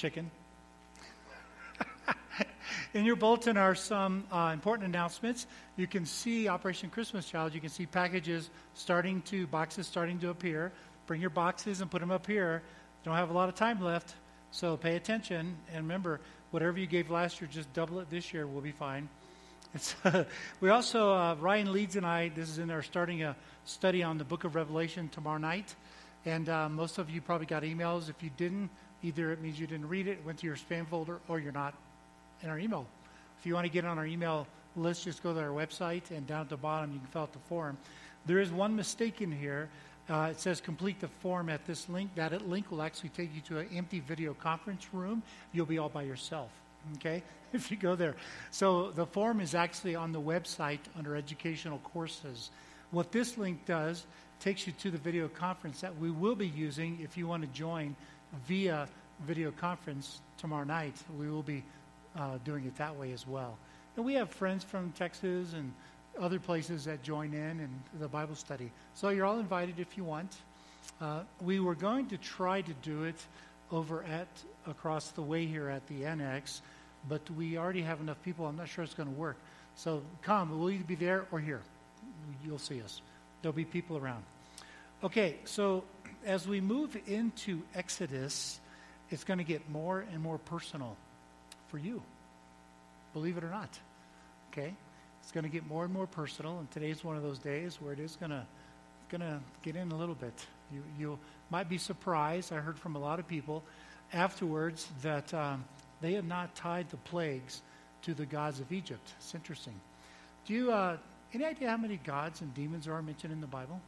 chicken. In your bulletin are some uh, important announcements. You can see Operation Christmas Child. You can see packages starting to, boxes starting to appear. Bring your boxes and put them up here. Don't have a lot of time left, so pay attention. And remember, whatever you gave last year, just double it this year. We'll be fine. Uh, we also, uh, Ryan Leeds and I, this is in there, starting a study on the book of Revelation tomorrow night. And uh, most of you probably got emails. If you didn't, either it means you didn't read it, went to your spam folder, or you're not in our email. If you want to get on our email list, just go to our website, and down at the bottom, you can fill out the form. There is one mistake in here. Uh, it says complete the form at this link. That link will actually take you to an empty video conference room. You'll be all by yourself, okay, if you go there. So the form is actually on the website under educational courses. What this link does takes you to the video conference that we will be using if you want to join via video conference tomorrow night. We will be uh, doing it that way as well. And we have friends from Texas and other places that join in in the Bible study. So you're all invited if you want. Uh, we were going to try to do it over at across the way here at the annex, but we already have enough people. I'm not sure it's going to work. So come. We'll either be there or here. You'll see us. There'll be people around. Okay, so as we move into Exodus, it's going to get more and more personal for you. Believe it or not. Okay? It's going to get more and more personal, and today's one of those days where it is going to going to get in a little bit. You you might be surprised. I heard from a lot of people afterwards that um, they have not tied the plagues to the gods of Egypt. It's interesting. Do you uh, any idea how many gods and demons are mentioned in the Bible?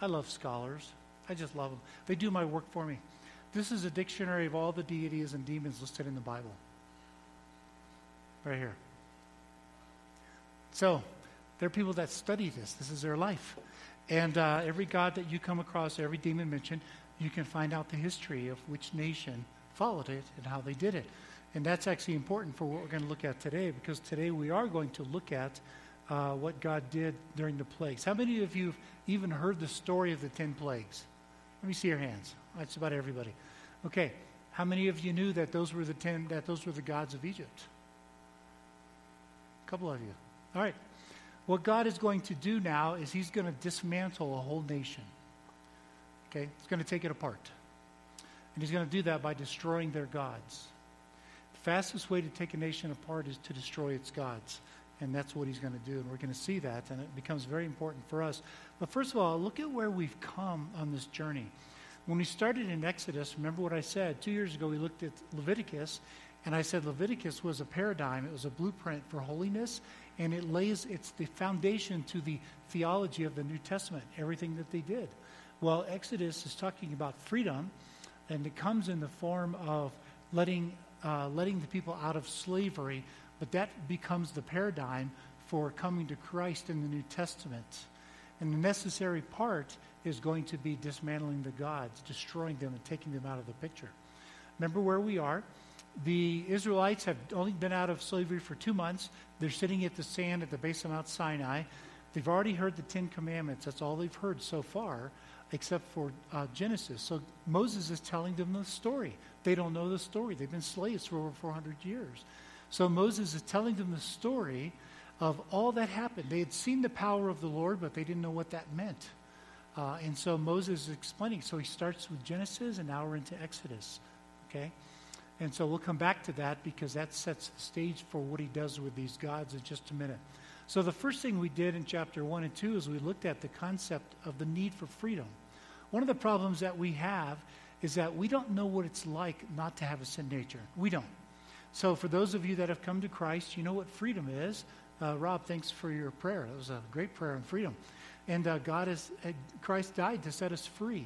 I love scholars. I just love them. They do my work for me. This is a dictionary of all the deities and demons listed in the Bible. Right here. So, there are people that study this. This is their life. And uh, every god that you come across, every demon mentioned, you can find out the history of which nation followed it and how they did it. And that's actually important for what we're going to look at today because today we are going to look at uh, what God did during the plagues. How many of you have even heard the story of the 10 plagues? Let me see your hands. That's about everybody. Okay. How many of you knew that those were the 10 that those were the gods of Egypt? A couple of you. All right. What God is going to do now is he's going to dismantle a whole nation. Okay? He's going to take it apart. And he's going to do that by destroying their gods. The fastest way to take a nation apart is to destroy its gods. And that's what he's going to do. And we're going to see that. And it becomes very important for us. But first of all, look at where we've come on this journey. When we started in Exodus, remember what I said? Two years ago, we looked at Leviticus. And I said Leviticus was a paradigm, it was a blueprint for holiness, and it lays, it's the foundation to the theology of the New Testament, everything that they did. Well, Exodus is talking about freedom, and it comes in the form of letting, uh, letting the people out of slavery but that becomes the paradigm for coming to Christ in the New Testament. And the necessary part is going to be dismantling the gods, destroying them, and taking them out of the picture. Remember where we are. The Israelites have only been out of slavery for two months. They're sitting at the sand at the base of Mount Sinai. They've already heard the Ten Commandments. That's all they've heard so far, except for uh, Genesis. So Moses is telling them the story. They don't know the story. They've been slaves for over 400 years. So Moses is telling them the story of all that happened. They had seen the power of the Lord, but they didn't know what that meant. Uh, and so Moses is explaining. So he starts with Genesis, and now we're into Exodus. Okay? And so we'll come back to that because that sets the stage for what he does with these gods in just a minute. So the first thing we did in chapter 1 and 2 is we looked at the concept of the need for freedom. One of the problems that we have is that we don't know what it's like not to have a sin nature. We don't. So, for those of you that have come to Christ, you know what freedom is. Uh, Rob, thanks for your prayer. It was a great prayer on freedom. And uh, God has, uh, Christ died to set us free.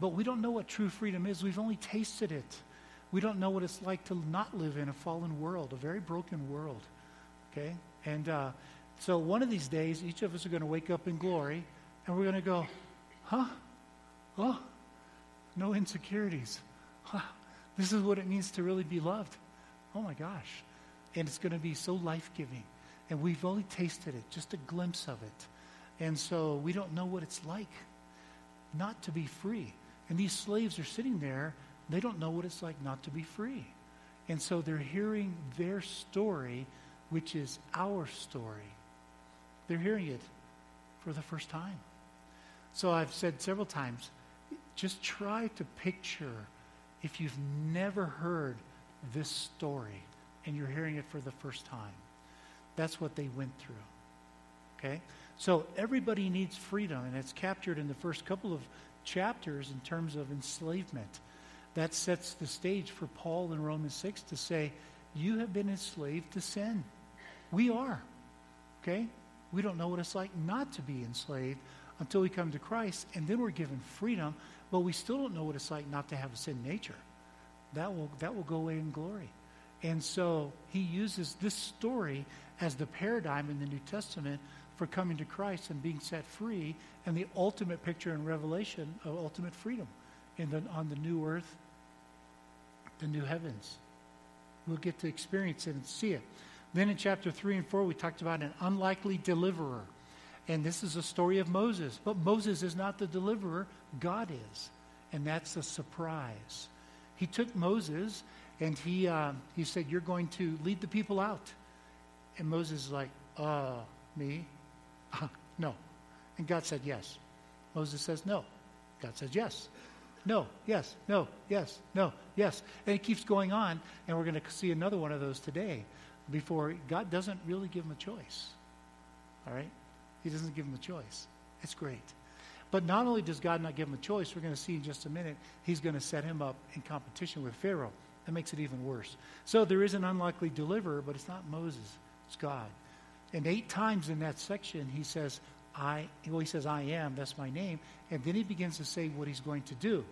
But we don't know what true freedom is. We've only tasted it. We don't know what it's like to not live in a fallen world, a very broken world. Okay? And uh, so one of these days, each of us are going to wake up in glory, and we're going to go, huh? Oh, no insecurities. Huh. This is what it means to really be loved. Oh my gosh. And it's going to be so life giving. And we've only tasted it, just a glimpse of it. And so we don't know what it's like not to be free. And these slaves are sitting there they don't know what it's like not to be free. And so they're hearing their story, which is our story. They're hearing it for the first time. So I've said several times just try to picture if you've never heard this story and you're hearing it for the first time. That's what they went through. Okay? So everybody needs freedom, and it's captured in the first couple of chapters in terms of enslavement. That sets the stage for Paul in Romans 6 to say, You have been enslaved to sin. We are. Okay? We don't know what it's like not to be enslaved until we come to Christ, and then we're given freedom, but we still don't know what it's like not to have a sin nature. That will, that will go away in glory. And so he uses this story as the paradigm in the New Testament for coming to Christ and being set free, and the ultimate picture in Revelation of ultimate freedom in the, on the new earth, the new heavens. We'll get to experience it and see it. Then in chapter 3 and 4, we talked about an unlikely deliverer. And this is a story of Moses. But Moses is not the deliverer, God is. And that's a surprise. He took Moses and he, uh, he said, You're going to lead the people out. And Moses is like, Uh, me? no. And God said, Yes. Moses says, No. God says, Yes. No, yes, no, yes, no, yes. And it keeps going on, and we're going to see another one of those today before God doesn't really give him a choice. All right? He doesn't give him a choice. It's great. But not only does God not give him a choice, we're going to see in just a minute, he's going to set him up in competition with Pharaoh. That makes it even worse. So there is an unlikely deliverer, but it's not Moses, it's God. And eight times in that section, he says, I, well, he says, I am, that's my name. And then he begins to say what he's going to do.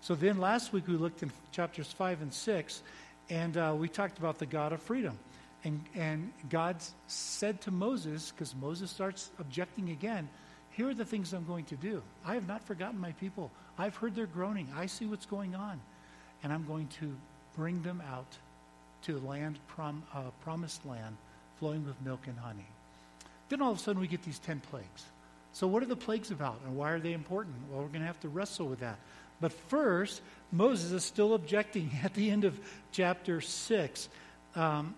So then last week we looked in chapters 5 and 6, and uh, we talked about the God of freedom. And, and God said to Moses, because Moses starts objecting again, here are the things I'm going to do. I have not forgotten my people. I've heard their groaning. I see what's going on. And I'm going to bring them out to land, prom, uh, promised land, flowing with milk and honey. Then all of a sudden we get these 10 plagues. So, what are the plagues about and why are they important? Well, we're going to have to wrestle with that. But first, Moses is still objecting at the end of chapter 6. Um,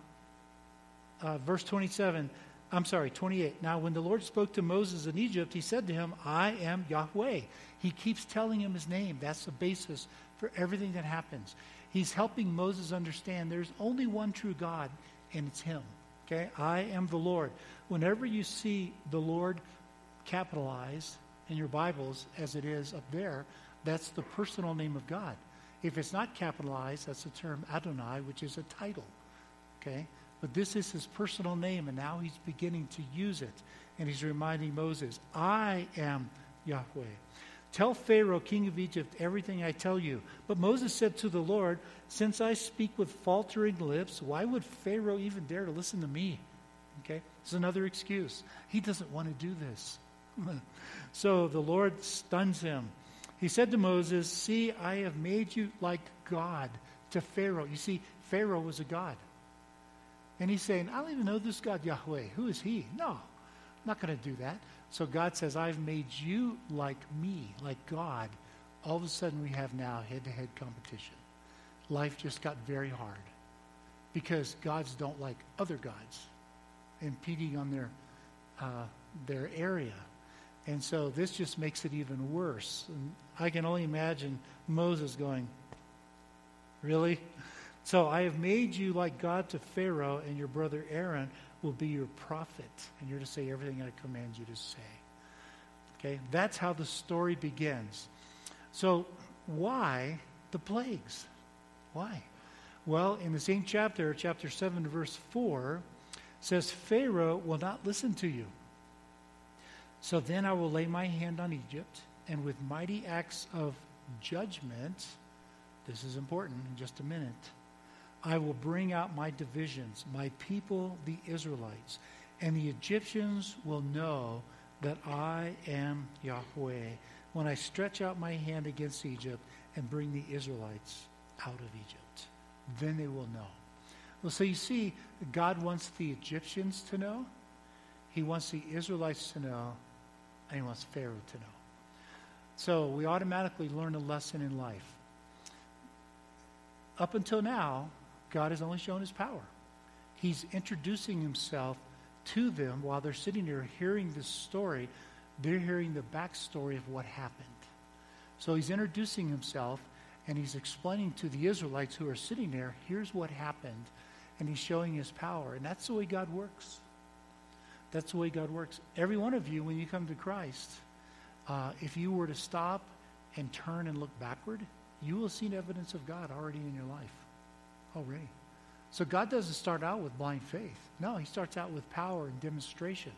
uh, verse 27, I'm sorry, 28. Now, when the Lord spoke to Moses in Egypt, he said to him, I am Yahweh. He keeps telling him his name. That's the basis for everything that happens. He's helping Moses understand there's only one true God, and it's him. Okay? I am the Lord. Whenever you see the Lord capitalized in your Bibles, as it is up there, that's the personal name of God. If it's not capitalized, that's the term Adonai, which is a title. Okay? But this is his personal name, and now he's beginning to use it. And he's reminding Moses, I am Yahweh. Tell Pharaoh, king of Egypt, everything I tell you. But Moses said to the Lord, Since I speak with faltering lips, why would Pharaoh even dare to listen to me? Okay? It's another excuse. He doesn't want to do this. so the Lord stuns him. He said to Moses, See, I have made you like God to Pharaoh. You see, Pharaoh was a God. And he's saying, I don't even know this God, Yahweh. Who is he? No, I'm not going to do that. So God says, I've made you like me, like God. All of a sudden, we have now head to head competition. Life just got very hard because gods don't like other gods, impeding on their, uh, their area. And so this just makes it even worse. And I can only imagine Moses going, Really? So I have made you like God to Pharaoh, and your brother Aaron will be your prophet, and you're to say everything I command you to say. Okay? That's how the story begins. So, why the plagues? Why? Well, in the same chapter, chapter 7, verse 4, says, Pharaoh will not listen to you. So then I will lay my hand on Egypt, and with mighty acts of judgment, this is important in just a minute I will bring out my divisions, my people, the Israelites, and the Egyptians will know that I am Yahweh when I stretch out my hand against Egypt and bring the Israelites out of Egypt. Then they will know. Well, so you see, God wants the Egyptians to know, He wants the Israelites to know, and He wants Pharaoh to know. So we automatically learn a lesson in life up until now, God has only shown his power. He's introducing himself to them while they're sitting there hearing this story. They're hearing the backstory of what happened. So he's introducing himself and he's explaining to the Israelites who are sitting there, here's what happened. And he's showing his power. And that's the way God works. That's the way God works. Every one of you, when you come to Christ, uh, if you were to stop and turn and look backward, you will see evidence of God already in your life. Already. So God doesn't start out with blind faith. No, he starts out with power and demonstration.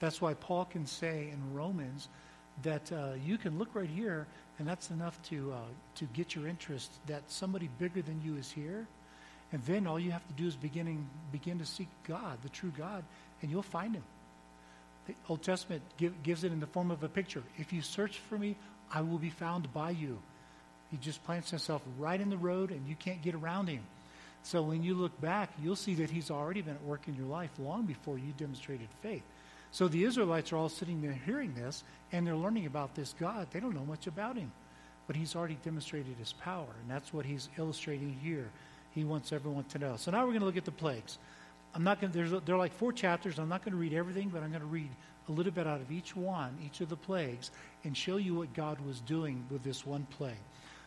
That's why Paul can say in Romans that uh, you can look right here, and that's enough to, uh, to get your interest that somebody bigger than you is here. And then all you have to do is beginning, begin to seek God, the true God, and you'll find him. The Old Testament give, gives it in the form of a picture. If you search for me, I will be found by you. He just plants himself right in the road, and you can't get around him. So when you look back, you'll see that he's already been at work in your life long before you demonstrated faith. So the Israelites are all sitting there hearing this, and they're learning about this God. They don't know much about him, but he's already demonstrated his power, and that's what he's illustrating here. He wants everyone to know. So now we're going to look at the plagues. I'm not going. There's there are like four chapters. I'm not going to read everything, but I'm going to read a little bit out of each one, each of the plagues, and show you what God was doing with this one plague.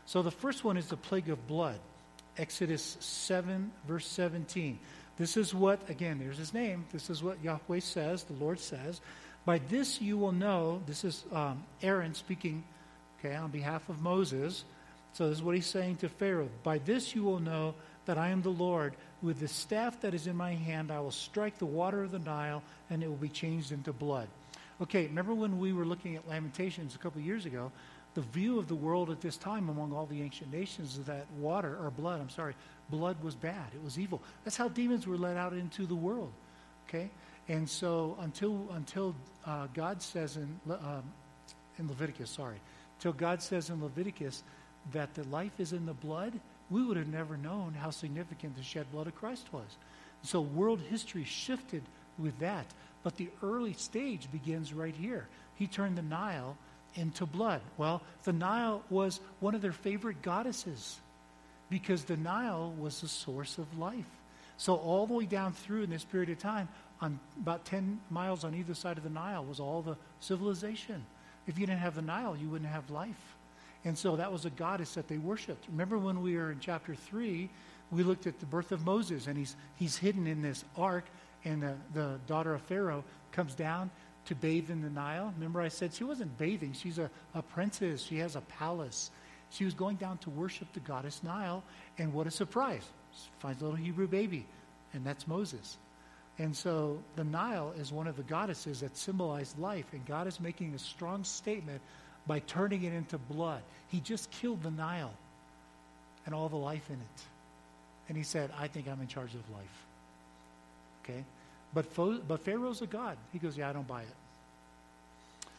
So the first one is the plague of blood. Exodus 7, verse 17. This is what, again, there's his name. This is what Yahweh says, the Lord says. By this you will know, this is um, Aaron speaking, okay, on behalf of Moses. So this is what he's saying to Pharaoh. By this you will know that I am the Lord. With the staff that is in my hand, I will strike the water of the Nile, and it will be changed into blood. Okay, remember when we were looking at Lamentations a couple years ago? The view of the world at this time among all the ancient nations is that water, or blood, I'm sorry, blood was bad. It was evil. That's how demons were let out into the world. Okay? And so until, until uh, God says in, um, in Leviticus, sorry, until God says in Leviticus that the life is in the blood, we would have never known how significant the shed blood of Christ was. So world history shifted with that. But the early stage begins right here. He turned the Nile into blood. Well, the Nile was one of their favorite goddesses because the Nile was the source of life. So, all the way down through in this period of time, on about 10 miles on either side of the Nile was all the civilization. If you didn't have the Nile, you wouldn't have life. And so that was a goddess that they worshiped. Remember when we were in chapter 3, we looked at the birth of Moses, and he's, he's hidden in this ark, and the, the daughter of Pharaoh comes down to bathe in the Nile. Remember, I said she wasn't bathing, she's a, a princess, she has a palace. She was going down to worship the goddess Nile, and what a surprise! She finds a little Hebrew baby, and that's Moses. And so the Nile is one of the goddesses that symbolize life, and God is making a strong statement by turning it into blood. He just killed the Nile and all the life in it. And he said, I think I'm in charge of life. Okay? But, but Pharaoh's a god. He goes, Yeah, I don't buy it.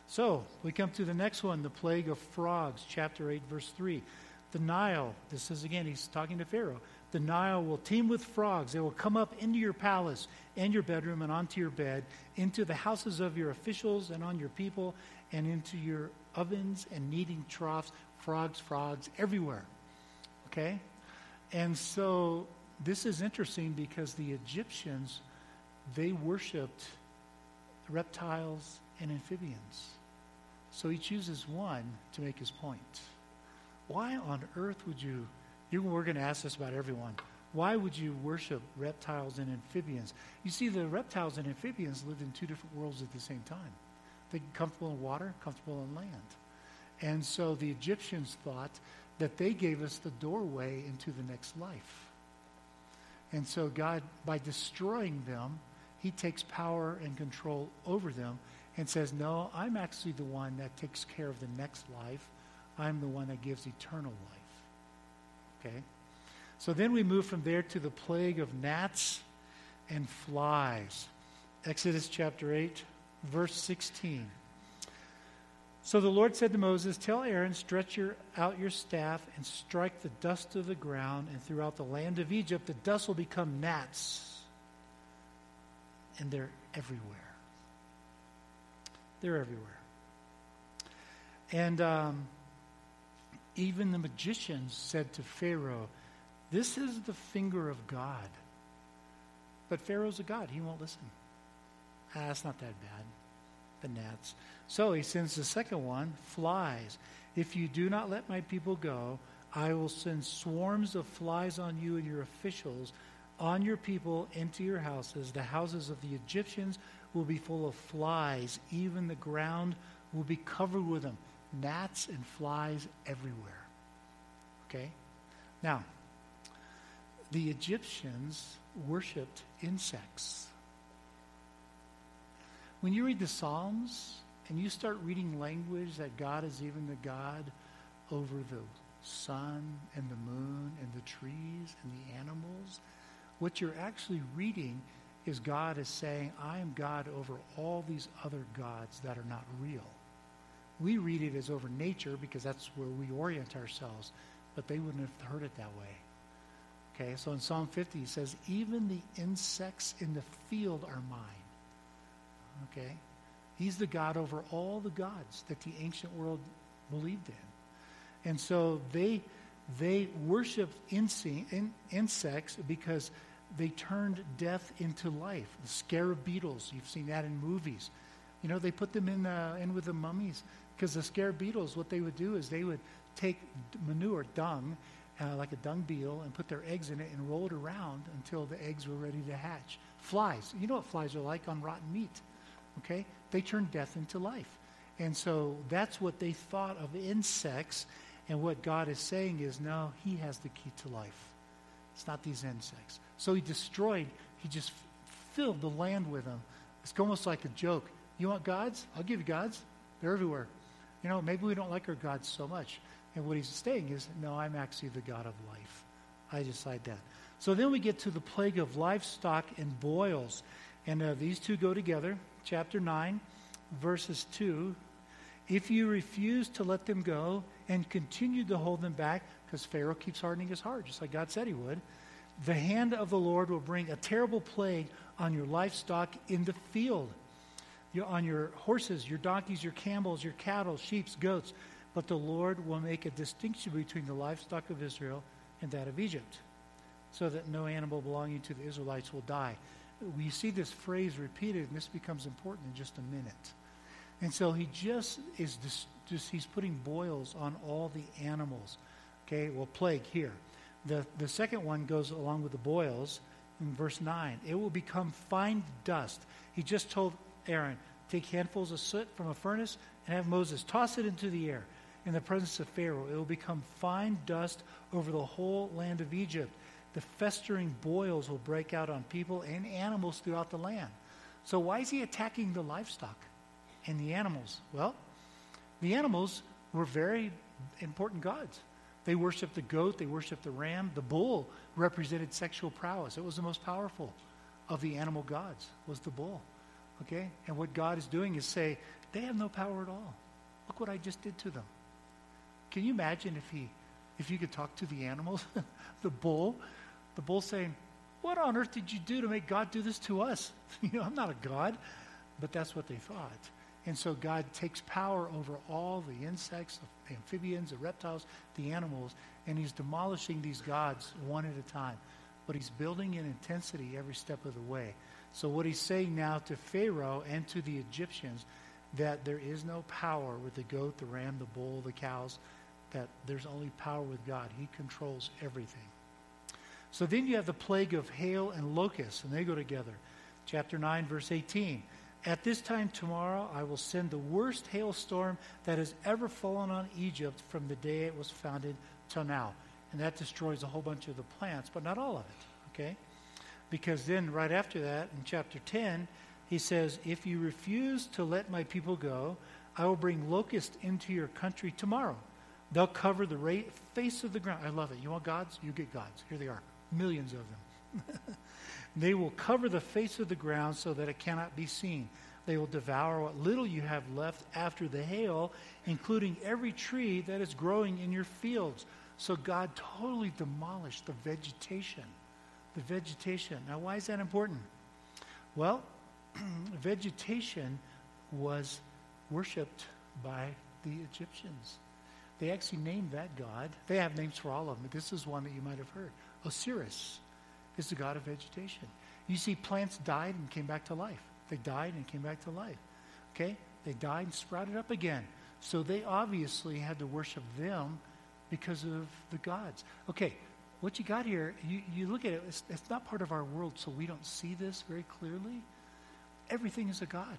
So we come to the next one the plague of frogs, chapter 8, verse 3. The Nile, this is again, he's talking to Pharaoh. The Nile will teem with frogs. They will come up into your palace and your bedroom and onto your bed, into the houses of your officials and on your people, and into your ovens and kneading troughs. Frogs, frogs, everywhere. Okay? And so this is interesting because the Egyptians they worshiped reptiles and amphibians. So he chooses one to make his point. Why on earth would you, you we're going to ask this about everyone, why would you worship reptiles and amphibians? You see, the reptiles and amphibians lived in two different worlds at the same time. They're comfortable in water, comfortable in land. And so the Egyptians thought that they gave us the doorway into the next life. And so God, by destroying them, he takes power and control over them and says, No, I'm actually the one that takes care of the next life. I'm the one that gives eternal life. Okay? So then we move from there to the plague of gnats and flies. Exodus chapter 8, verse 16. So the Lord said to Moses, Tell Aaron, stretch your, out your staff and strike the dust of the ground, and throughout the land of Egypt the dust will become gnats and they're everywhere. They're everywhere. And um, even the magicians said to Pharaoh, This is the finger of God. But Pharaoh's a God. He won't listen. Ah, it's not that bad. The gnats. So he sends the second one, flies. If you do not let my people go, I will send swarms of flies on you and your officials, on your people, into your houses. The houses of the Egyptians will be full of flies. Even the ground will be covered with them. Gnats and flies everywhere. Okay? Now, the Egyptians worshiped insects. When you read the Psalms and you start reading language that God is even the God over the sun and the moon and the trees and the animals, what you're actually reading is God is saying, I am God over all these other gods that are not real. We read it as over nature because that's where we orient ourselves, but they wouldn't have heard it that way. Okay, so in Psalm 50, he says, Even the insects in the field are mine. Okay? He's the God over all the gods that the ancient world believed in. And so they, they worshiped insects because they turned death into life. The scarab beetles, you've seen that in movies. You know, they put them in, in with the mummies because the scarab beetles, what they would do is they would take manure, dung, uh, like a dung beetle, and put their eggs in it and roll it around until the eggs were ready to hatch. Flies, you know what flies are like on rotten meat, okay? They turn death into life. And so that's what they thought of insects. And what God is saying is, no, He has the key to life. It's not these insects. So He destroyed, He just filled the land with them. It's almost like a joke. You want gods? I'll give you gods. They're everywhere. You know, maybe we don't like our gods so much. And what he's saying is, no, I'm actually the God of life. I decide that. So then we get to the plague of livestock and boils. And uh, these two go together. Chapter 9, verses 2. If you refuse to let them go and continued to hold them back, because Pharaoh keeps hardening his heart, just like God said he would, the hand of the Lord will bring a terrible plague on your livestock in the field, on your horses, your donkeys, your camels, your cattle, sheep, goats but the Lord will make a distinction between the livestock of Israel and that of Egypt, so that no animal belonging to the Israelites will die. We see this phrase repeated, and this becomes important in just a minute. And so he just is just, just he's putting boils on all the animals. Okay, well, plague here. The, the second one goes along with the boils in verse 9. It will become fine dust. He just told Aaron, take handfuls of soot from a furnace and have Moses toss it into the air in the presence of Pharaoh. It will become fine dust over the whole land of Egypt. The festering boils will break out on people and animals throughout the land. So, why is he attacking the livestock and the animals? Well, the animals were very important gods. They worshiped the goat, they worshiped the ram. The bull represented sexual prowess. It was the most powerful of the animal gods, was the bull. Okay? And what God is doing is say, they have no power at all. Look what I just did to them. Can you imagine if he, if you could talk to the animals, the bull, the bull saying, "What on earth did you do to make God do this to us? you know, I'm not a god." But that's what they thought. And so God takes power over all the insects, the amphibians, the reptiles, the animals, and he's demolishing these gods one at a time. But he's building in intensity every step of the way. So what he's saying now to Pharaoh and to the Egyptians that there is no power with the goat, the ram, the bull, the cows, that there's only power with God. He controls everything. So then you have the plague of hail and locusts, and they go together. Chapter 9, verse 18. At this time tomorrow, I will send the worst hailstorm that has ever fallen on Egypt from the day it was founded till now. And that destroys a whole bunch of the plants, but not all of it, okay? Because then, right after that, in chapter 10, he says, If you refuse to let my people go, I will bring locusts into your country tomorrow. They'll cover the face of the ground. I love it. You want gods? You get gods. Here they are, millions of them. they will cover the face of the ground so that it cannot be seen. They will devour what little you have left after the hail, including every tree that is growing in your fields. So God totally demolished the vegetation. The vegetation. Now, why is that important? Well, vegetation was worshipped by the Egyptians. They actually named that god. They have names for all of them, this is one that you might have heard. Osiris is the god of vegetation. You see, plants died and came back to life. They died and came back to life. Okay? They died and sprouted up again. So they obviously had to worship them because of the gods. Okay, what you got here, you, you look at it, it's, it's not part of our world, so we don't see this very clearly. Everything is a god.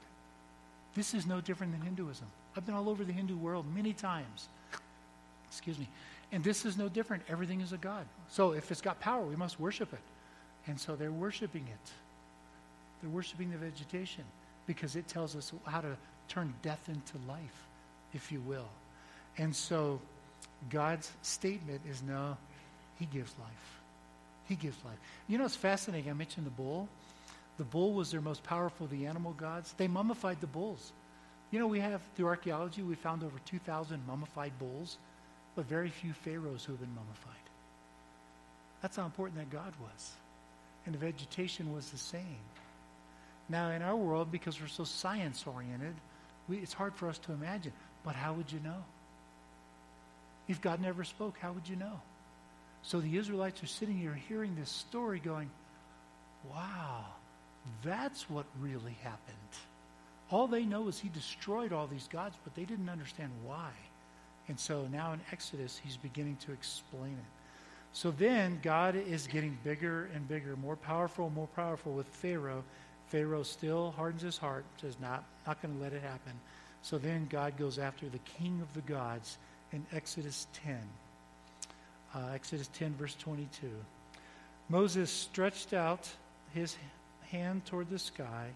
This is no different than Hinduism. I've been all over the Hindu world many times. Excuse me. And this is no different. Everything is a god. So if it's got power, we must worship it. And so they're worshiping it. They're worshiping the vegetation because it tells us how to turn death into life, if you will. And so God's statement is no, he gives life. He gives life. You know, it's fascinating. I mentioned the bull. The bull was their most powerful, of the animal gods. They mummified the bulls. You know, we have, through archaeology, we found over 2,000 mummified bulls, but very few pharaohs who have been mummified. That's how important that God was. And the vegetation was the same. Now, in our world, because we're so science oriented, it's hard for us to imagine. But how would you know? If God never spoke, how would you know? So the Israelites are sitting here hearing this story going, wow, that's what really happened. All they know is he destroyed all these gods, but they didn't understand why. And so now in Exodus, he's beginning to explain it. So then God is getting bigger and bigger, more powerful, more powerful with Pharaoh. Pharaoh still hardens his heart, says, not, not going to let it happen. So then God goes after the king of the gods in Exodus 10 uh, Exodus 10, verse 22. Moses stretched out his hand toward the sky.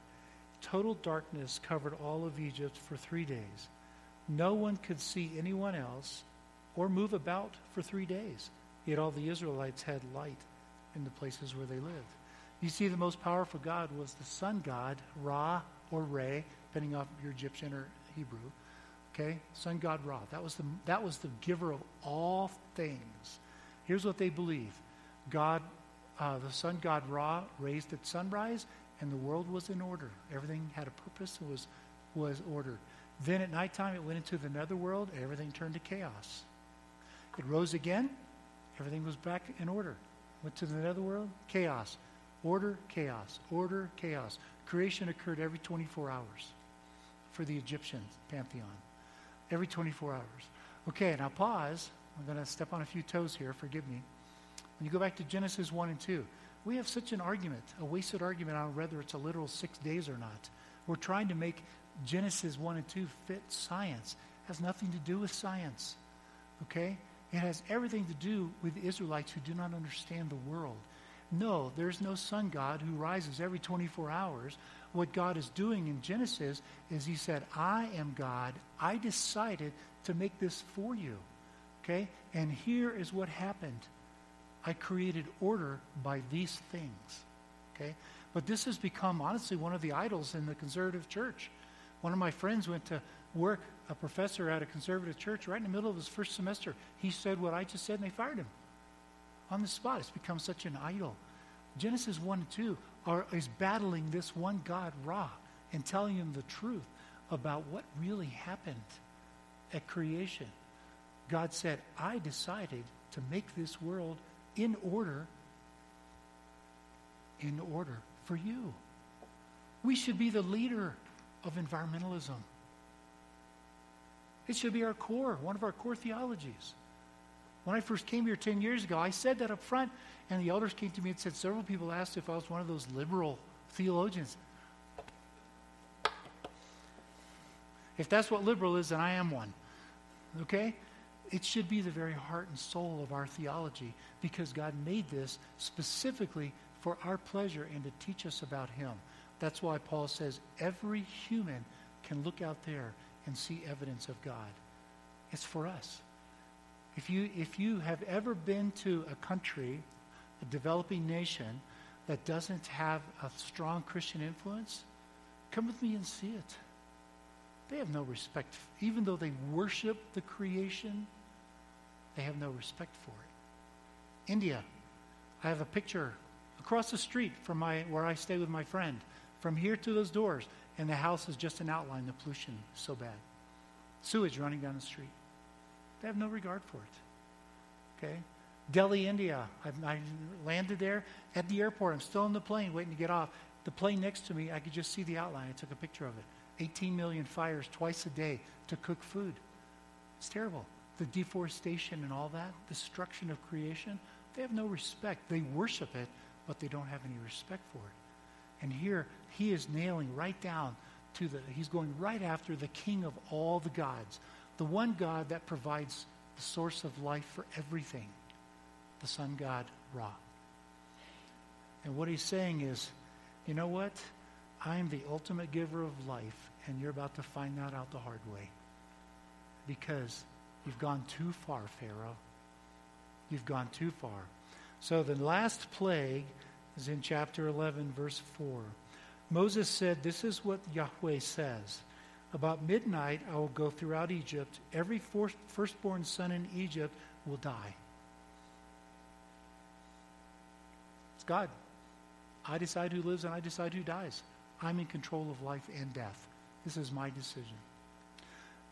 Total darkness covered all of Egypt for three days. No one could see anyone else or move about for three days. Yet all the Israelites had light in the places where they lived. You see, the most powerful God was the sun god, Ra or Re, depending on your Egyptian or Hebrew. Okay? Sun god Ra. That was the, that was the giver of all things. Here's what they believe God, uh, the sun god Ra, raised at sunrise, and the world was in order. Everything had a purpose and was, was ordered. Then at nighttime, it went into the netherworld, and everything turned to chaos. It rose again, everything was back in order. Went to the netherworld, chaos. Order, chaos. Order, chaos. Creation occurred every 24 hours for the Egyptian pantheon. Every 24 hours. Okay, now pause I'm going to step on a few toes here, forgive me. When you go back to Genesis 1 and 2, we have such an argument, a wasted argument on whether it's a literal six days or not. We're trying to make Genesis 1 and 2 fit science. It has nothing to do with science. Okay? It has everything to do with the Israelites who do not understand the world. No, there's no sun god who rises every 24 hours. What God is doing in Genesis is He said, I am God. I decided to make this for you. Okay? And here is what happened. I created order by these things. Okay? But this has become, honestly, one of the idols in the conservative church. One of my friends went to work, a professor at a conservative church, right in the middle of his first semester. He said what I just said, and they fired him on the spot. It's become such an idol. Genesis 1 and 2 are, is battling this one God, Ra, and telling him the truth about what really happened at creation. God said, I decided to make this world in order, in order for you. We should be the leader of environmentalism. It should be our core, one of our core theologies. When I first came here 10 years ago, I said that up front, and the elders came to me and said, several people asked if I was one of those liberal theologians. If that's what liberal is, then I am one. Okay? It should be the very heart and soul of our theology because God made this specifically for our pleasure and to teach us about Him. That's why Paul says every human can look out there and see evidence of God. It's for us. If you, if you have ever been to a country, a developing nation, that doesn't have a strong Christian influence, come with me and see it. They have no respect, even though they worship the creation they have no respect for it. India, I have a picture across the street from my, where I stay with my friend. From here to those doors, and the house is just an outline. The pollution is so bad. Sewage running down the street. They have no regard for it. Okay? Delhi, India. I, I landed there at the airport. I'm still in the plane waiting to get off. The plane next to me, I could just see the outline. I took a picture of it. 18 million fires twice a day to cook food. It's terrible. The deforestation and all that, destruction of creation, they have no respect. They worship it, but they don't have any respect for it. And here, he is nailing right down to the, he's going right after the king of all the gods, the one God that provides the source of life for everything, the sun god Ra. And what he's saying is, you know what? I am the ultimate giver of life, and you're about to find that out the hard way. Because you've gone too far, Pharaoh. You've gone too far. So the last plague is in chapter 11, verse 4. Moses said, This is what Yahweh says. About midnight, I will go throughout Egypt. Every firstborn son in Egypt will die. It's God. I decide who lives and I decide who dies. I'm in control of life and death. This is my decision.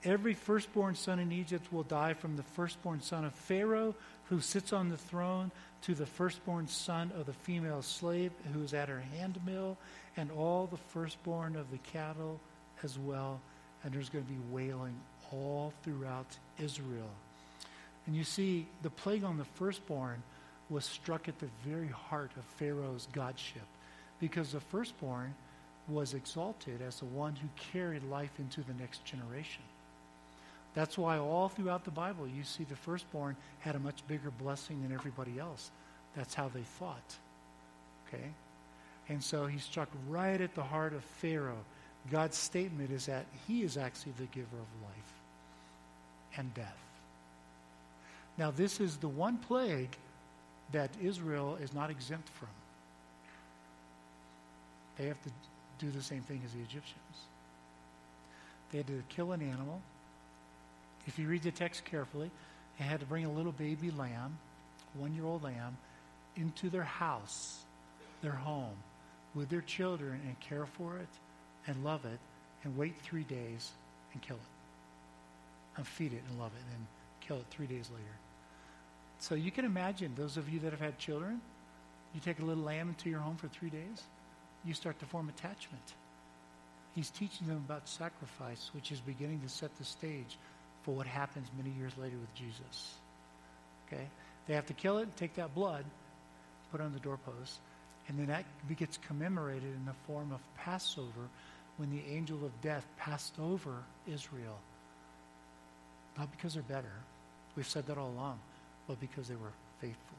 Every firstborn son in Egypt will die from the firstborn son of Pharaoh who sits on the throne to the firstborn son of the female slave who is at her handmill and all the firstborn of the cattle as well. And there's going to be wailing all throughout Israel. And you see, the plague on the firstborn was struck at the very heart of Pharaoh's godship because the firstborn was exalted as the one who carried life into the next generation. That's why all throughout the Bible you see the firstborn had a much bigger blessing than everybody else. That's how they thought. Okay? And so he struck right at the heart of Pharaoh. God's statement is that he is actually the giver of life and death. Now, this is the one plague that Israel is not exempt from. They have to do the same thing as the Egyptians. They had to kill an animal. If you read the text carefully, they had to bring a little baby lamb, one year old lamb, into their house, their home, with their children and care for it and love it and wait three days and kill it. And feed it and love it and kill it three days later. So you can imagine, those of you that have had children, you take a little lamb into your home for three days, you start to form attachment. He's teaching them about sacrifice, which is beginning to set the stage for what happens many years later with Jesus. Okay? They have to kill it, take that blood, put it on the doorpost, and then that gets commemorated in the form of Passover when the angel of death passed over Israel. Not because they're better. We've said that all along but because they were faithful.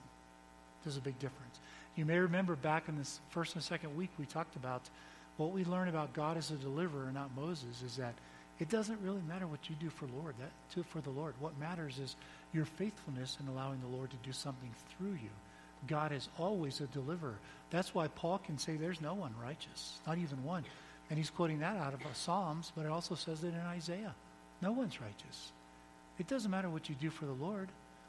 There's a big difference. You may remember back in this first and second week, we talked about what we learn about God as a deliverer, not Moses, is that it doesn't really matter what you do for Lord, that to, for the Lord. What matters is your faithfulness in allowing the Lord to do something through you. God is always a deliverer. That's why Paul can say there's no one righteous, not even one. And he's quoting that out of uh, Psalms, but it also says it in Isaiah. No one's righteous. It doesn't matter what you do for the Lord.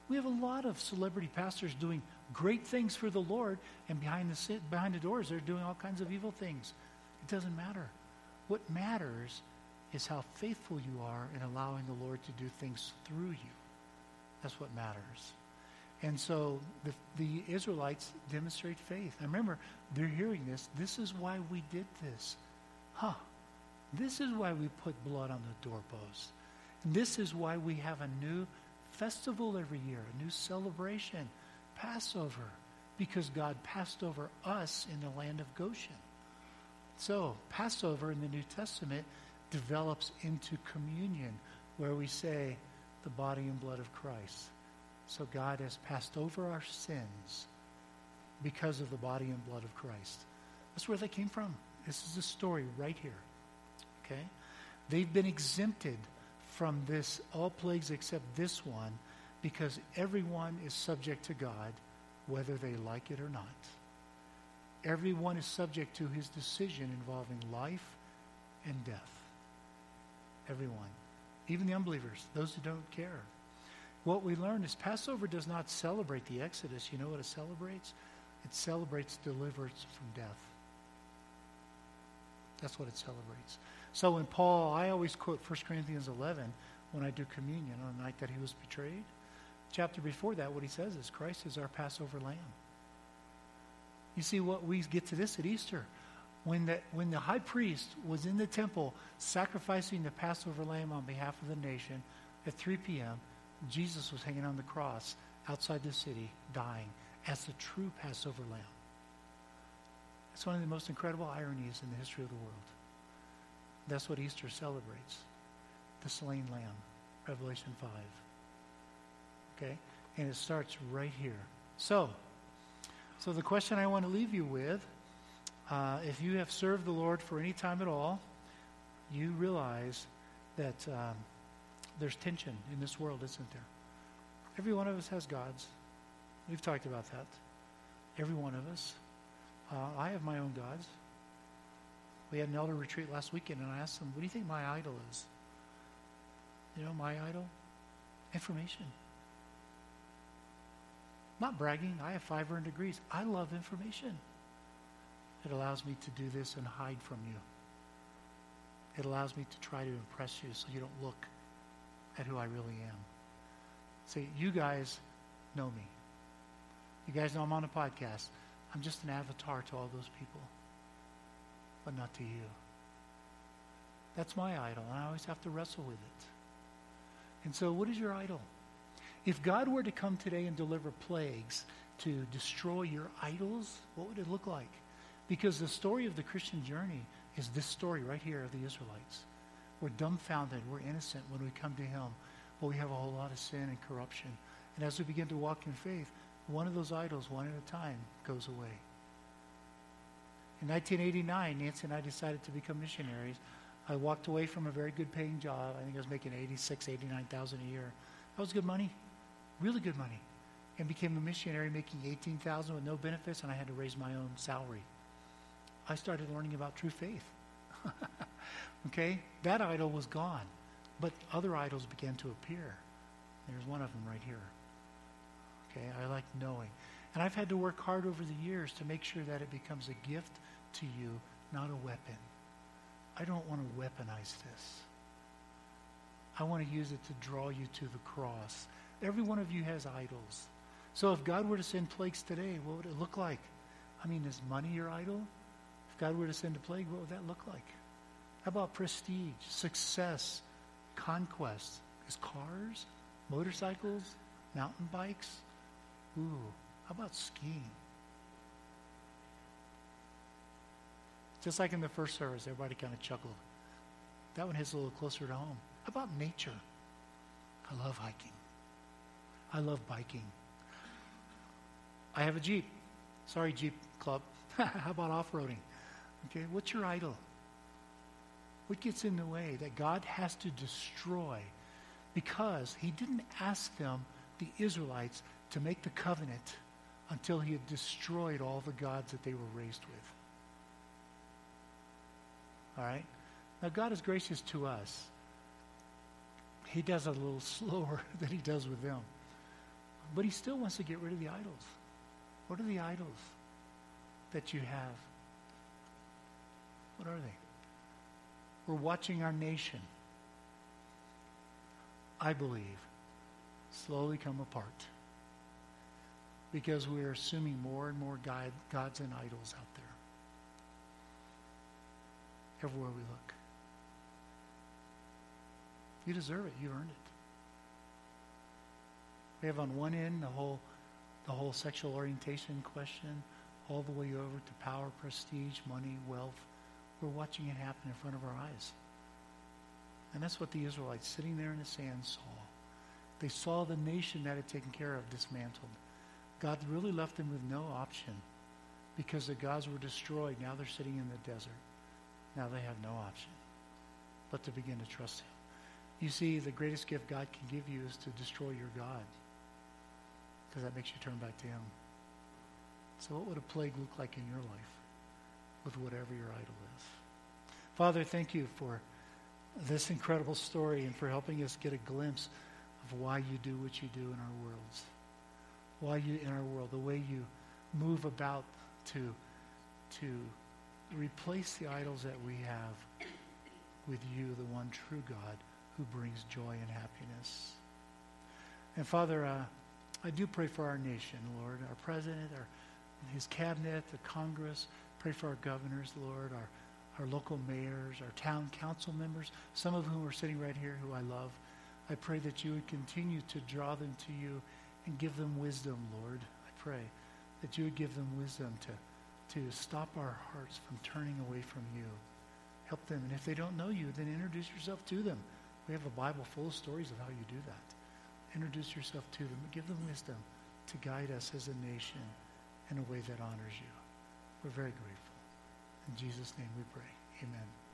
We have a lot of celebrity pastors doing great things for the Lord, and behind the, behind the doors, they're doing all kinds of evil things. It doesn't matter. What matters is how faithful you are in allowing the Lord to do things through you. That's what matters. And so the, the Israelites demonstrate faith. I remember they're hearing this. This is why we did this. Huh. This is why we put blood on the doorpost. This is why we have a new festival every year, a new celebration, Passover, because God passed over us in the land of Goshen. So, Passover in the New Testament develops into communion, where we say the body and blood of Christ. So, God has passed over our sins because of the body and blood of Christ. That's where they came from. This is the story right here. Okay? They've been exempted from this, all plagues except this one, because everyone is subject to God, whether they like it or not. Everyone is subject to his decision involving life and death. Everyone. Even the unbelievers, those who don't care. What we learn is Passover does not celebrate the Exodus. You know what it celebrates? It celebrates deliverance from death. That's what it celebrates. So when Paul, I always quote 1 Corinthians 11, when I do communion on the night that he was betrayed. Chapter before that, what he says is Christ is our Passover lamb. You see what we get to this at Easter. When the, when the high priest was in the temple sacrificing the Passover lamb on behalf of the nation at 3 p.m., Jesus was hanging on the cross outside the city, dying as the true Passover lamb. It's one of the most incredible ironies in the history of the world. That's what Easter celebrates the slain lamb, Revelation 5. Okay? And it starts right here. So, so the question I want to leave you with uh, if you have served the Lord for any time at all, you realize that um, there's tension in this world, isn't there? Every one of us has gods. We've talked about that. Every one of us. Uh, I have my own gods. We had an elder retreat last weekend, and I asked them, What do you think my idol is? You know, my idol? Information. Not bragging. I have five earned degrees. I love information. It allows me to do this and hide from you. It allows me to try to impress you so you don't look at who I really am. See, you guys know me. You guys know I'm on a podcast. I'm just an avatar to all those people, but not to you. That's my idol, and I always have to wrestle with it. And so, what is your idol? If God were to come today and deliver plagues to destroy your idols, what would it look like? Because the story of the Christian journey is this story right here of the Israelites. We're dumbfounded, we're innocent when we come to Him, but we have a whole lot of sin and corruption. And as we begin to walk in faith, one of those idols, one at a time, goes away. In 1989, Nancy and I decided to become missionaries. I walked away from a very good paying job. I think I was making 86, 89,000 a year. That was good money, really good money. And became a missionary making 18,000 with no benefits, and I had to raise my own salary. I started learning about true faith. okay? That idol was gone, but other idols began to appear. There's one of them right here. Okay? I like knowing. And I've had to work hard over the years to make sure that it becomes a gift to you, not a weapon. I don't want to weaponize this. I want to use it to draw you to the cross. Every one of you has idols. So if God were to send plagues today, what would it look like? I mean, is money your idol? God were to send a plague, what would that look like? How about prestige, success, conquest? Is cars, motorcycles, mountain bikes? Ooh, how about skiing? Just like in the first service, everybody kind of chuckled. That one hits a little closer to home. How about nature? I love hiking. I love biking. I have a Jeep. Sorry, Jeep Club. How about off roading? Okay, what's your idol? What gets in the way that God has to destroy because he didn't ask them, the Israelites, to make the covenant until he had destroyed all the gods that they were raised with. All right? Now, God is gracious to us. He does it a little slower than he does with them. But he still wants to get rid of the idols. What are the idols that you have? What are they? We're watching our nation, I believe, slowly come apart because we're assuming more and more God, gods and idols out there. Everywhere we look. You deserve it. You earned it. We have on one end the whole, the whole sexual orientation question, all the way over to power, prestige, money, wealth, we're watching it happen in front of our eyes. And that's what the Israelites sitting there in the sand saw. They saw the nation that had taken care of dismantled. God really left them with no option because the gods were destroyed. Now they're sitting in the desert. Now they have no option but to begin to trust Him. You see, the greatest gift God can give you is to destroy your God because that makes you turn back to Him. So, what would a plague look like in your life? With whatever your idol is. Father, thank you for this incredible story and for helping us get a glimpse of why you do what you do in our worlds. Why you in our world, the way you move about to to replace the idols that we have with you, the one true God who brings joy and happiness. And Father, uh, I do pray for our nation, Lord, our president, our, his cabinet, the Congress. Pray for our governors, Lord, our, our local mayors, our town council members, some of whom are sitting right here who I love. I pray that you would continue to draw them to you and give them wisdom, Lord. I pray that you would give them wisdom to, to stop our hearts from turning away from you. Help them. And if they don't know you, then introduce yourself to them. We have a Bible full of stories of how you do that. Introduce yourself to them. Give them wisdom to guide us as a nation in a way that honors you. We're very grateful. In Jesus' name we pray. Amen.